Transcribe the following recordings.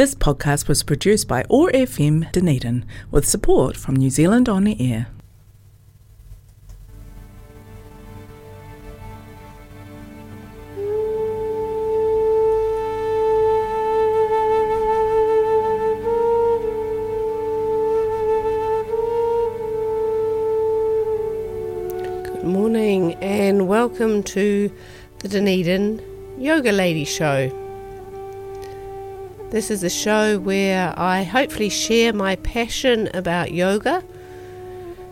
This podcast was produced by OAR FM Dunedin with support from New Zealand On the Air. Good morning and welcome to the Dunedin Yoga Lady Show. This is a show where I hopefully share my passion about yoga.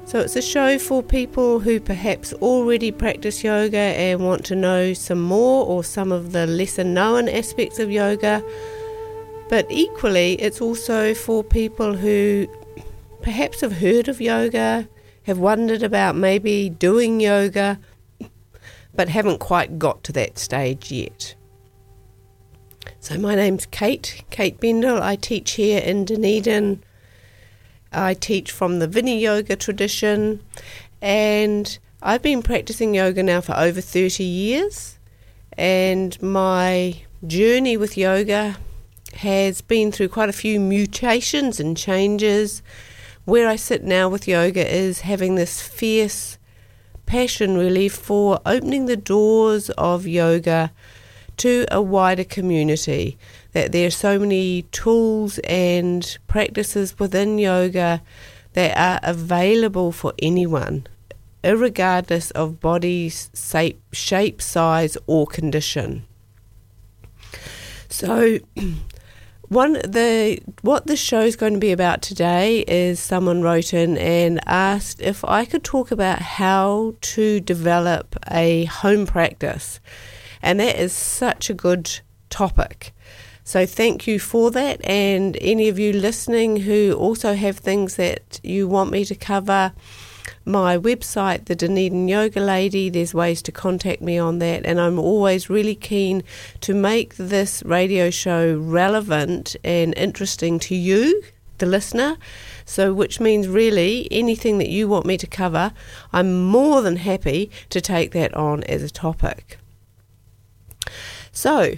So it's a show for people who perhaps already practice yoga and want to know some more or some of the lesser known aspects of yoga. But equally, it's also for people who perhaps have heard of yoga, have wondered about maybe doing yoga, but haven't quite got to that stage yet. So, my name's Kate, Kate Bendel. I teach here in Dunedin. I teach from the Viniyoga tradition, and I've been practicing yoga now for over 30 years. And my journey with yoga has been through quite a few mutations and changes where I sit now with yoga is having this fierce passion really for opening the doors of yoga to a wider community. That there are so many tools and practices within yoga that are available for anyone, regardless of body shape, shape size, or condition. So, one the what the show is going to be about today is someone wrote in and asked if I could talk about how to develop a home practice, and that is such a good topic. So thank you for that, and any of you listening who also have things that you want me to cover my website, the Dunedin Yoga Lady. There's ways to contact me on that, and I'm always really keen to make this radio show relevant and interesting to you, the listener. So, which means really anything that you want me to cover, I'm more than happy to take that on as a topic. So,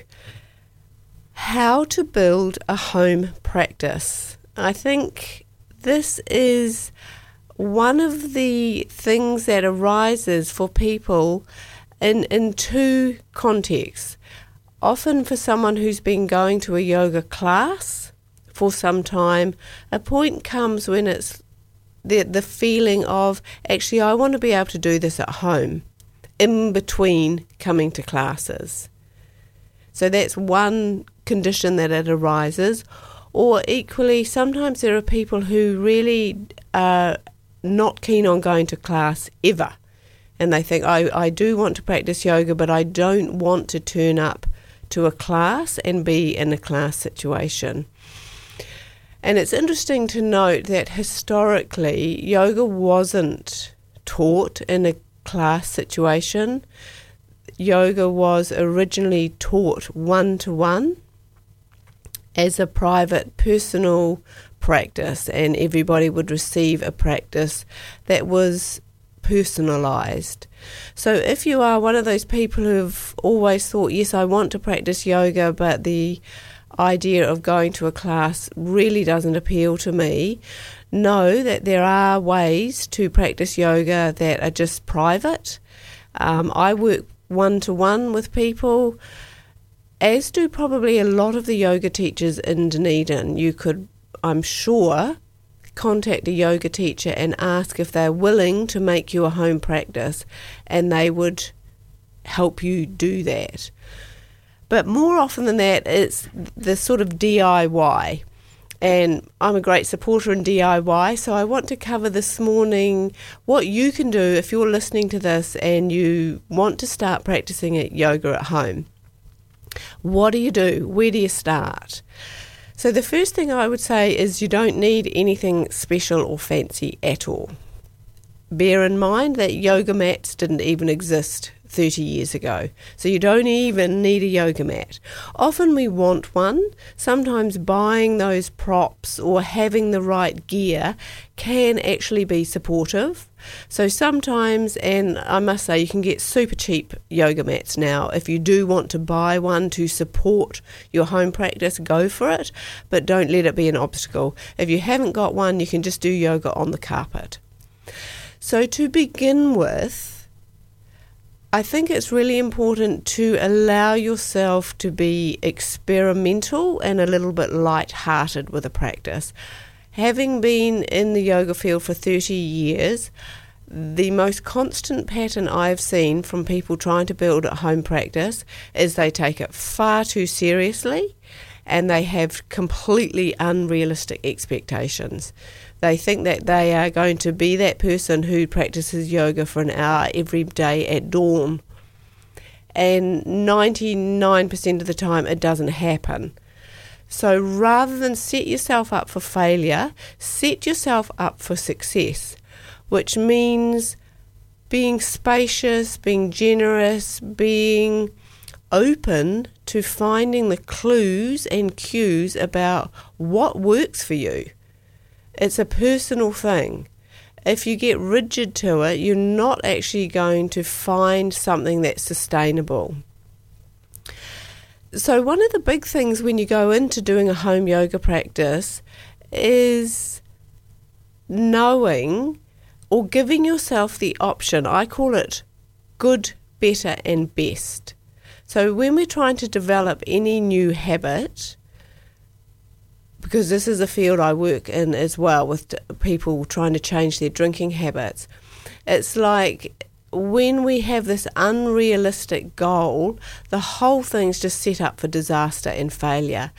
how to build a home practice. I think this is one of the things that arises for people in, in two contexts. Often, for someone who's been going to a yoga class for some time, a point comes when it's the, the feeling of actually, I want to be able to do this at home in between coming to classes. So, that's one condition that it arises. Or equally, sometimes there are people who really are not keen on going to class ever. And they think, I, I do want to practice yoga, but I don't want to turn up to a class and be in a class situation. And it's interesting to note that historically, yoga wasn't taught in a class situation. Yoga was originally taught one to one as a private, personal practice, and everybody would receive a practice that was personalized. So, if you are one of those people who've always thought, yes, I want to practice yoga, but the idea of going to a class really doesn't appeal to me, know that there are ways to practice yoga that are just private. Um, I work one to one with people, as do probably a lot of the yoga teachers in Dunedin. You could I'm sure, contact a yoga teacher and ask if they're willing to make you a home practice, and they would help you do that. But more often than that, it's the sort of DIY. And I'm a great supporter in DIY, so I want to cover this morning what you can do if you're listening to this and you want to start practicing at yoga at home. What do you do? Where do you start? So, the first thing I would say is you don't need anything special or fancy at all. Bear in mind that yoga mats didn't even exist 30 years ago. So you don't even need a yoga mat. Often we want one. Sometimes buying those props or having the right gear can actually be supportive. So sometimes, and I must say, you can get super cheap yoga mats now. If you do want to buy one to support your home practice, go for it, but don't let it be an obstacle. If you haven't got one, you can just do yoga on the carpet. So to begin with, I think it's really important to allow yourself to be experimental and a little bit light-hearted with a practice. Having been in the yoga field for 30 years, the most constant pattern I've seen from people trying to build a home practice is they take it far too seriously and they have completely unrealistic expectations. They think that they are going to be that person who practices yoga for an hour every day at dawn. And 99% of the time, it doesn't happen. So rather than set yourself up for failure, set yourself up for success, which means being spacious, being generous, being open to finding the clues and cues about what works for you. It's a personal thing. If you get rigid to it, you're not actually going to find something that's sustainable. So, one of the big things when you go into doing a home yoga practice is knowing or giving yourself the option. I call it good, better, and best. So, when we're trying to develop any new habit, because this is a field I work in as well with people trying to change their drinking habits. It's like when we have this unrealistic goal, the whole thing's just set up for disaster and failure.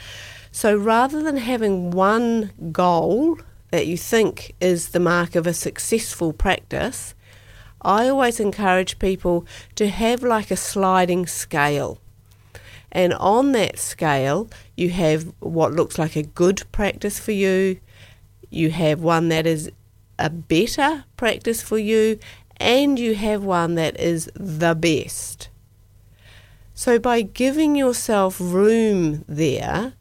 So rather than having one goal that you think is the mark of a successful practice, I always encourage people to have like a sliding scale. And on that scale, you have what looks like a good practice for you, you have one that is a better practice for you, and you have one that is the best. So, by giving yourself room there,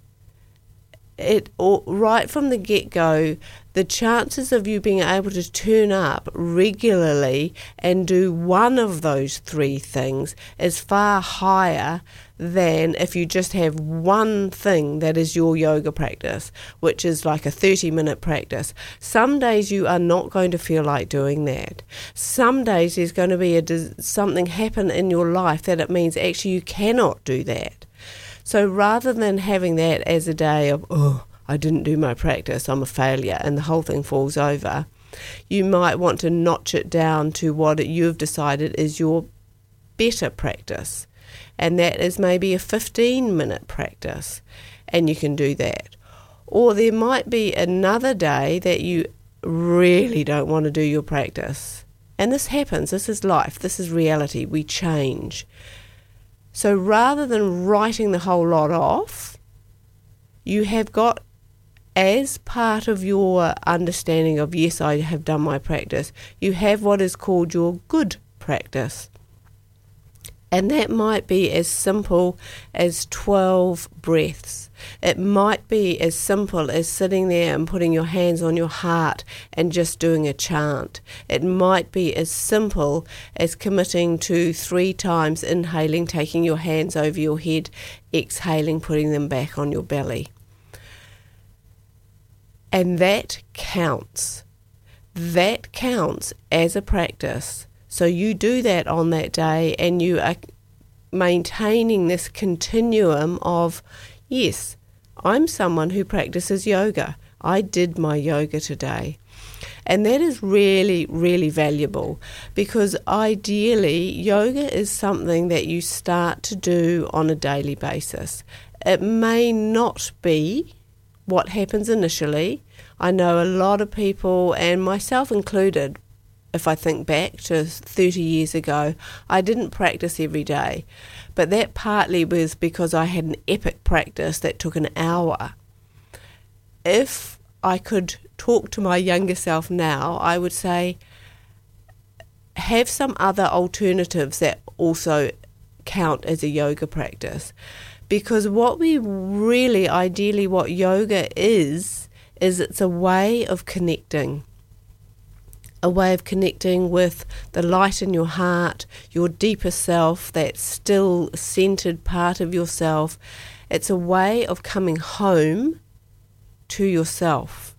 it right from the get go, the chances of you being able to turn up regularly and do one of those three things is far higher than if you just have one thing that is your yoga practice, which is like a 30 minute practice. Some days you are not going to feel like doing that. Some days there's going to be a, something happen in your life that it means actually you cannot do that. So rather than having that as a day of, oh, I didn't do my practice, I'm a failure, and the whole thing falls over, you might want to notch it down to what you've decided is your better practice. And that is maybe a 15 minute practice, and you can do that. Or there might be another day that you really don't want to do your practice. And this happens, this is life, this is reality, we change. So rather than writing the whole lot off, you have got as part of your understanding of, yes, I have done my practice, you have what is called your good practice. And that might be as simple as 12 breaths. It might be as simple as sitting there and putting your hands on your heart and just doing a chant. It might be as simple as committing to three times inhaling, taking your hands over your head, exhaling, putting them back on your belly. And that counts. That counts as a practice. So you do that on that day and you are maintaining this continuum of, yes, I'm someone who practices yoga. I did my yoga today. And that is really, really valuable because ideally, yoga is something that you start to do on a daily basis. It may not be what happens initially. I know a lot of people, and myself included, if I think back to 30 years ago, I didn't practice every day. But that partly was because I had an epic practice that took an hour. If I could talk to my younger self now, I would say, have some other alternatives that also count as a yoga practice. Because what we really, ideally, what yoga is, is it's a way of connecting. A way of connecting with the light in your heart, your deeper self, that still centered part of yourself. It's a way of coming home to yourself.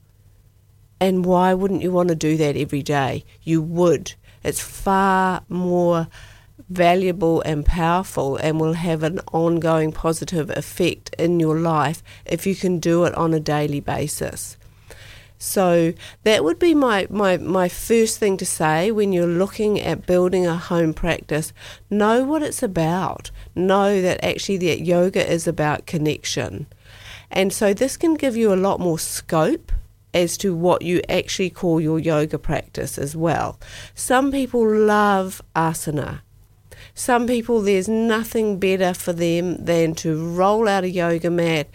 And why wouldn't you want to do that every day? You would. It's far more valuable and powerful and will have an ongoing positive effect in your life if you can do it on a daily basis. So that would be my, my, my first thing to say when you're looking at building a home practice. Know what it's about. Know that actually that yoga is about connection. And so this can give you a lot more scope as to what you actually call your yoga practice as well. Some people love asana. Some people, there's nothing better for them than to roll out a yoga mat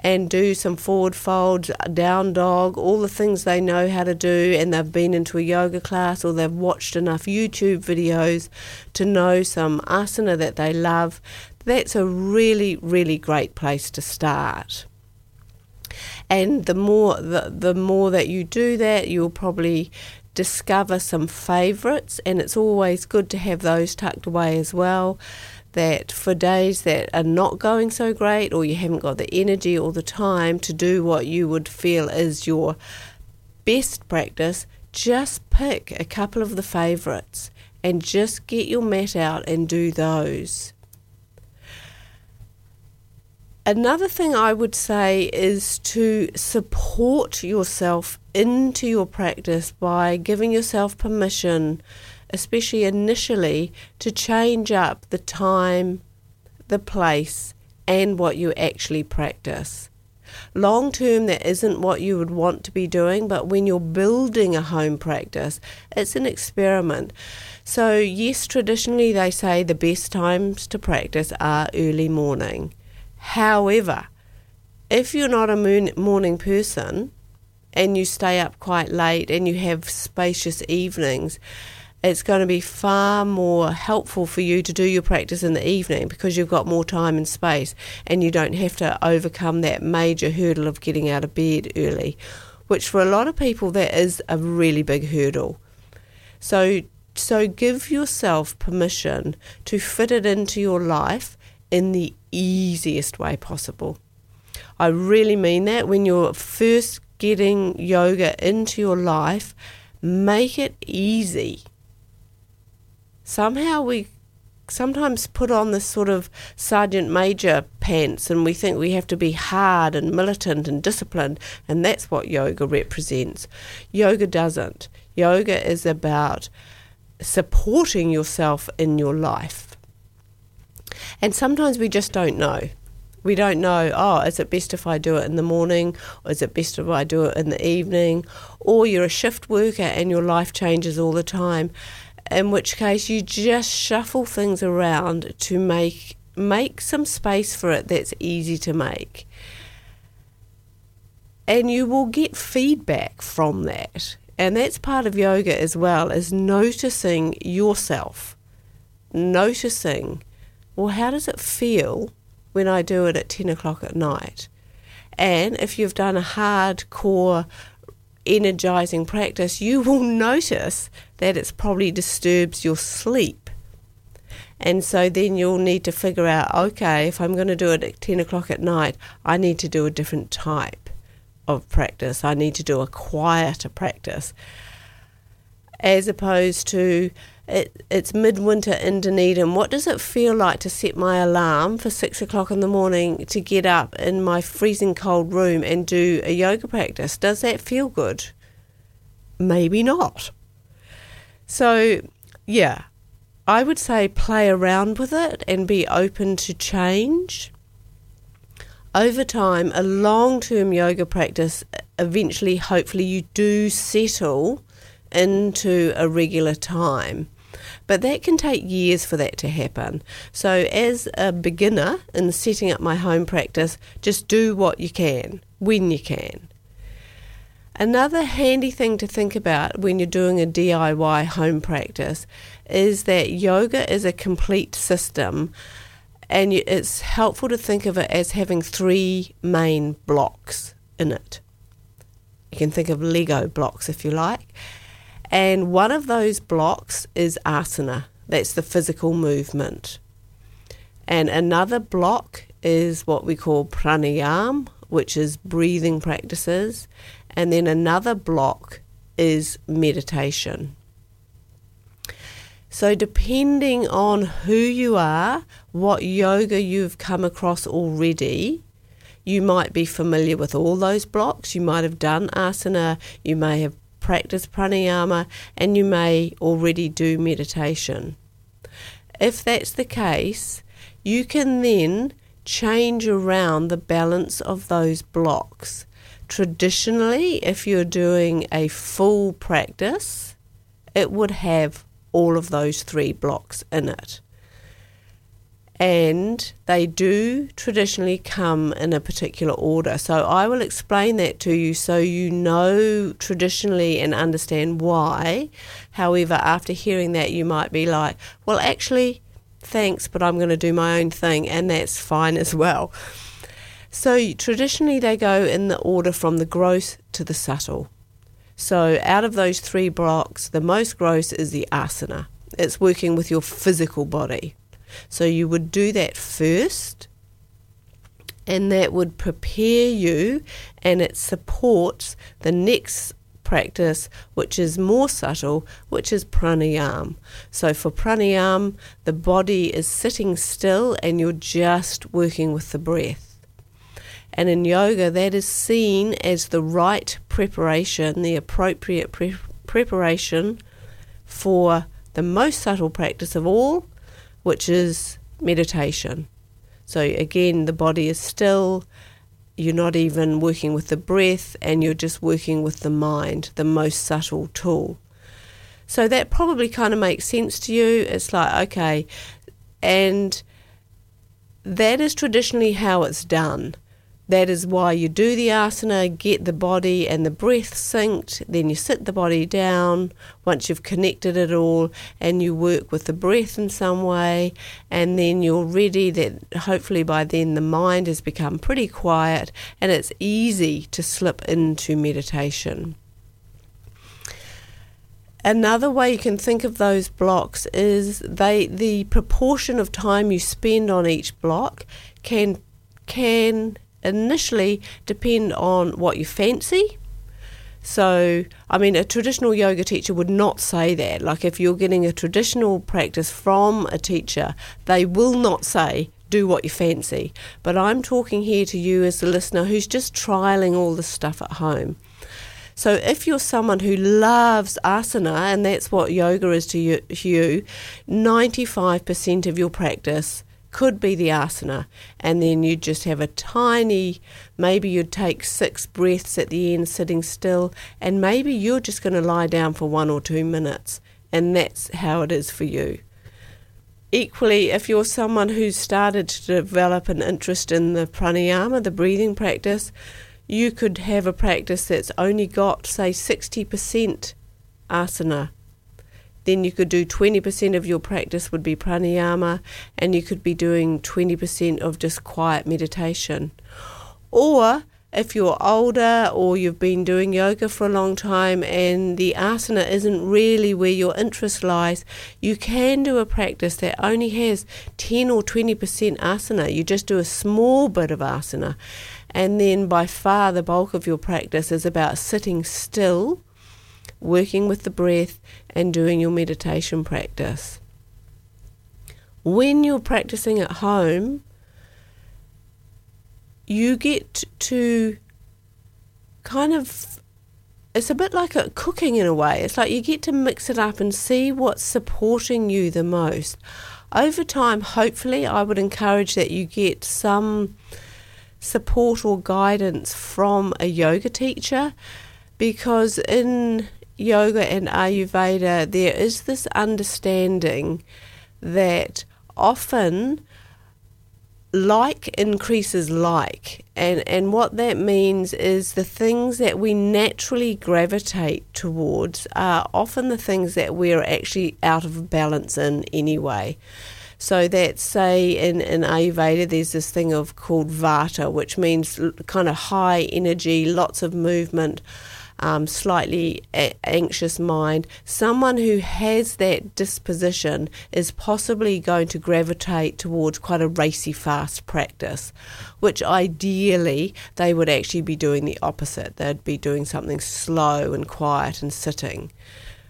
and do some forward folds, down dog, all the things they know how to do, and they've been into a yoga class or they've watched enough YouTube videos to know some asana that they love. That's a really, really great place to start and the more the, the more that you do that you'll probably discover some favorites and it's always good to have those tucked away as well that for days that are not going so great or you haven't got the energy or the time to do what you would feel is your best practice just pick a couple of the favorites and just get your mat out and do those Another thing I would say is to support yourself into your practice by giving yourself permission, especially initially, to change up the time, the place, and what you actually practice. Long term, that isn't what you would want to be doing, but when you're building a home practice, it's an experiment. So, yes, traditionally they say the best times to practice are early morning. However, if you're not a morning person and you stay up quite late and you have spacious evenings, it's going to be far more helpful for you to do your practice in the evening because you've got more time and space and you don't have to overcome that major hurdle of getting out of bed early, which for a lot of people that is a really big hurdle. So so give yourself permission to fit it into your life in the easiest way possible. I really mean that when you're first getting yoga into your life, make it easy. Somehow we sometimes put on this sort of sergeant major pants and we think we have to be hard and militant and disciplined, and that's what yoga represents. Yoga doesn't. Yoga is about supporting yourself in your life. And sometimes we just don't know. We don't know, oh, is it best if I do it in the morning or is it best if I do it in the evening? Or you're a shift worker and your life changes all the time, in which case you just shuffle things around to make make some space for it that's easy to make. And you will get feedback from that. And that's part of yoga as well, is noticing yourself, noticing well, how does it feel when I do it at 10 o'clock at night? And if you've done a hardcore energizing practice, you will notice that it probably disturbs your sleep. And so then you'll need to figure out okay, if I'm going to do it at 10 o'clock at night, I need to do a different type of practice. I need to do a quieter practice. As opposed to it, it's midwinter in Dunedin. What does it feel like to set my alarm for six o'clock in the morning to get up in my freezing cold room and do a yoga practice? Does that feel good? Maybe not. So, yeah, I would say play around with it and be open to change. Over time, a long term yoga practice, eventually, hopefully, you do settle into a regular time. But that can take years for that to happen. So, as a beginner in setting up my home practice, just do what you can when you can. Another handy thing to think about when you're doing a DIY home practice is that yoga is a complete system and it's helpful to think of it as having three main blocks in it. You can think of Lego blocks if you like. And one of those blocks is asana, that's the physical movement. And another block is what we call pranayam, which is breathing practices. And then another block is meditation. So, depending on who you are, what yoga you've come across already, you might be familiar with all those blocks. You might have done asana, you may have practiced pranayama, and you may already do meditation. If that's the case, you can then change around the balance of those blocks. Traditionally, if you're doing a full practice, it would have all of those three blocks in it. And they do traditionally come in a particular order. So I will explain that to you so you know traditionally and understand why. However, after hearing that, you might be like, well, actually, thanks, but I'm going to do my own thing, and that's fine as well. So traditionally, they go in the order from the gross to the subtle. So, out of those three blocks, the most gross is the asana. It's working with your physical body. So, you would do that first, and that would prepare you and it supports the next practice, which is more subtle, which is pranayam. So, for pranayam, the body is sitting still and you're just working with the breath. And in yoga, that is seen as the right preparation, the appropriate pre- preparation for the most subtle practice of all, which is meditation. So, again, the body is still, you're not even working with the breath, and you're just working with the mind, the most subtle tool. So, that probably kind of makes sense to you. It's like, okay, and that is traditionally how it's done. That is why you do the asana, get the body and the breath synced, then you sit the body down once you've connected it all and you work with the breath in some way, and then you're ready that hopefully by then the mind has become pretty quiet and it's easy to slip into meditation. Another way you can think of those blocks is they the proportion of time you spend on each block can can initially depend on what you fancy. So, I mean, a traditional yoga teacher would not say that. Like, if you're getting a traditional practice from a teacher, they will not say, do what you fancy. But I'm talking here to you as a listener who's just trialing all this stuff at home. So, if you're someone who loves asana, and that's what yoga is to you, 95% of your practice could be the asana, and then you'd just have a tiny, maybe you'd take six breaths at the end sitting still, and maybe you're just going to lie down for one or two minutes, and that's how it is for you. Equally, if you're someone who's started to develop an interest in the pranayama, the breathing practice, you could have a practice that's only got, say, 60% asana then you could do 20% of your practice would be pranayama, and you could be doing 20% of just quiet meditation. Or if you're older or you've been doing yoga for a long time and the asana isn't really where your interest lies, you can do a practice that only has 10 or 20% asana. You just do a small bit of asana. And then by far the bulk of your practice is about sitting still working with the breath, and doing your meditation practice. When you're practicing at home, you get to kind of it's a bit like a cooking in a way. It's like you get to mix it up and see what's supporting you the most. Over time, hopefully, I would encourage that you get some support or guidance from a yoga teacher because in yoga and Ayurveda, there is this understanding that often like increases like. And and what that means is the things that we naturally gravitate towards are often the things that we're actually out of balance in anyway. So that say in, in Ayurveda there's this thing of called Vata which means kind of high energy lots of movement um, slightly a- anxious mind, someone who has that disposition is possibly going to gravitate towards quite a racy, fast practice, which ideally they would actually be doing the opposite. They'd be doing something slow and quiet and sitting.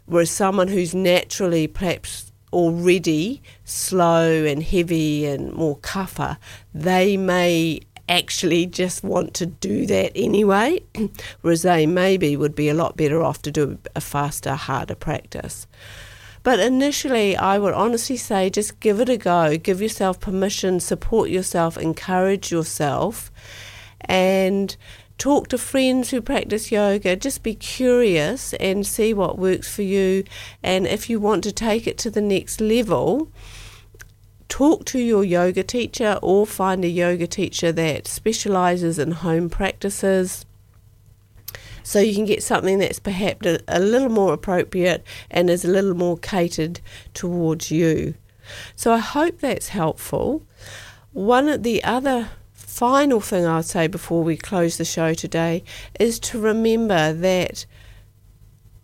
Whereas someone who's naturally perhaps already slow and heavy and more kapha, they may actually just want to do that anyway, whereas they maybe would be a lot better off to do a faster, harder practice. But initially, I would honestly say just give it a go, give yourself permission, support yourself, encourage yourself, and talk to friends who practice yoga. Just be curious and see what works for you. And if you want to take it to the next level, talk to your yoga teacher or find a yoga teacher that specializes in home practices so you can get something that's perhaps a, a, little more appropriate and is a little more catered towards you. So I hope that's helpful. One of the other final thing I'd say before we close the show today is to remember that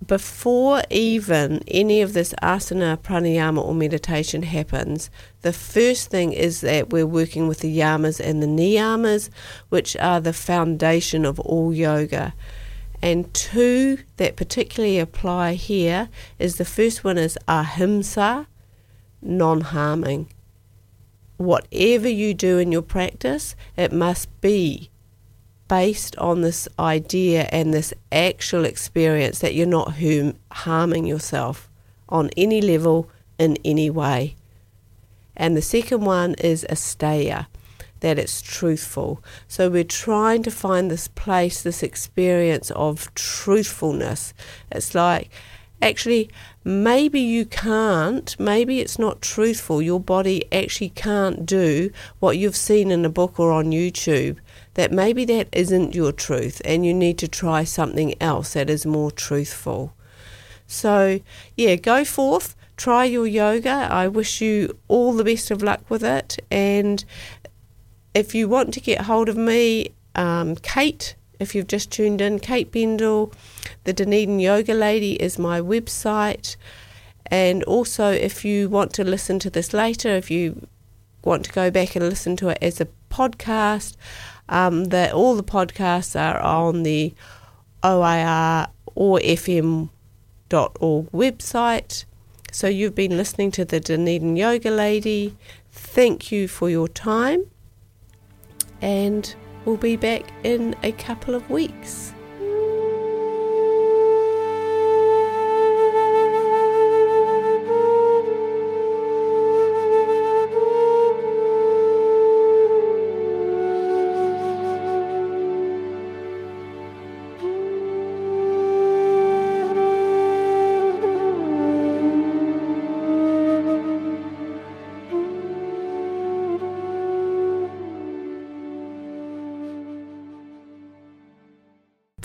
before even any of this asana, pranayama, or meditation happens, the first thing is that we're working with the yamas and the niyamas, which are the foundation of all yoga. And two that particularly apply here is the first one is ahimsa, non harming. Whatever you do in your practice, it must be based on this idea and this actual experience that you're not harming yourself on any level in any way. And the second one is asteya, that it's truthful. So we're trying to find this place, this experience of truthfulness. It's like, actually, maybe you can't, maybe it's not truthful. Your body actually can't do what you've seen in a book or on YouTube that maybe that isn't your truth and you need to try something else that is more truthful. So, yeah, go forth, try your yoga. I wish you all the best of luck with it. And if you want to get hold of me, um, Kate, if you've just tuned in, Kate Bendall, the Dunedin Yoga Lady is my website. And also, if you want to listen to this later, if you want to go back and listen to it as a podcast, um, that all the podcasts are on the OIR or FM.org website. So you've been listening to the Dunedin Yoga Lady. Thank you for your time, and we'll be back in a couple of weeks.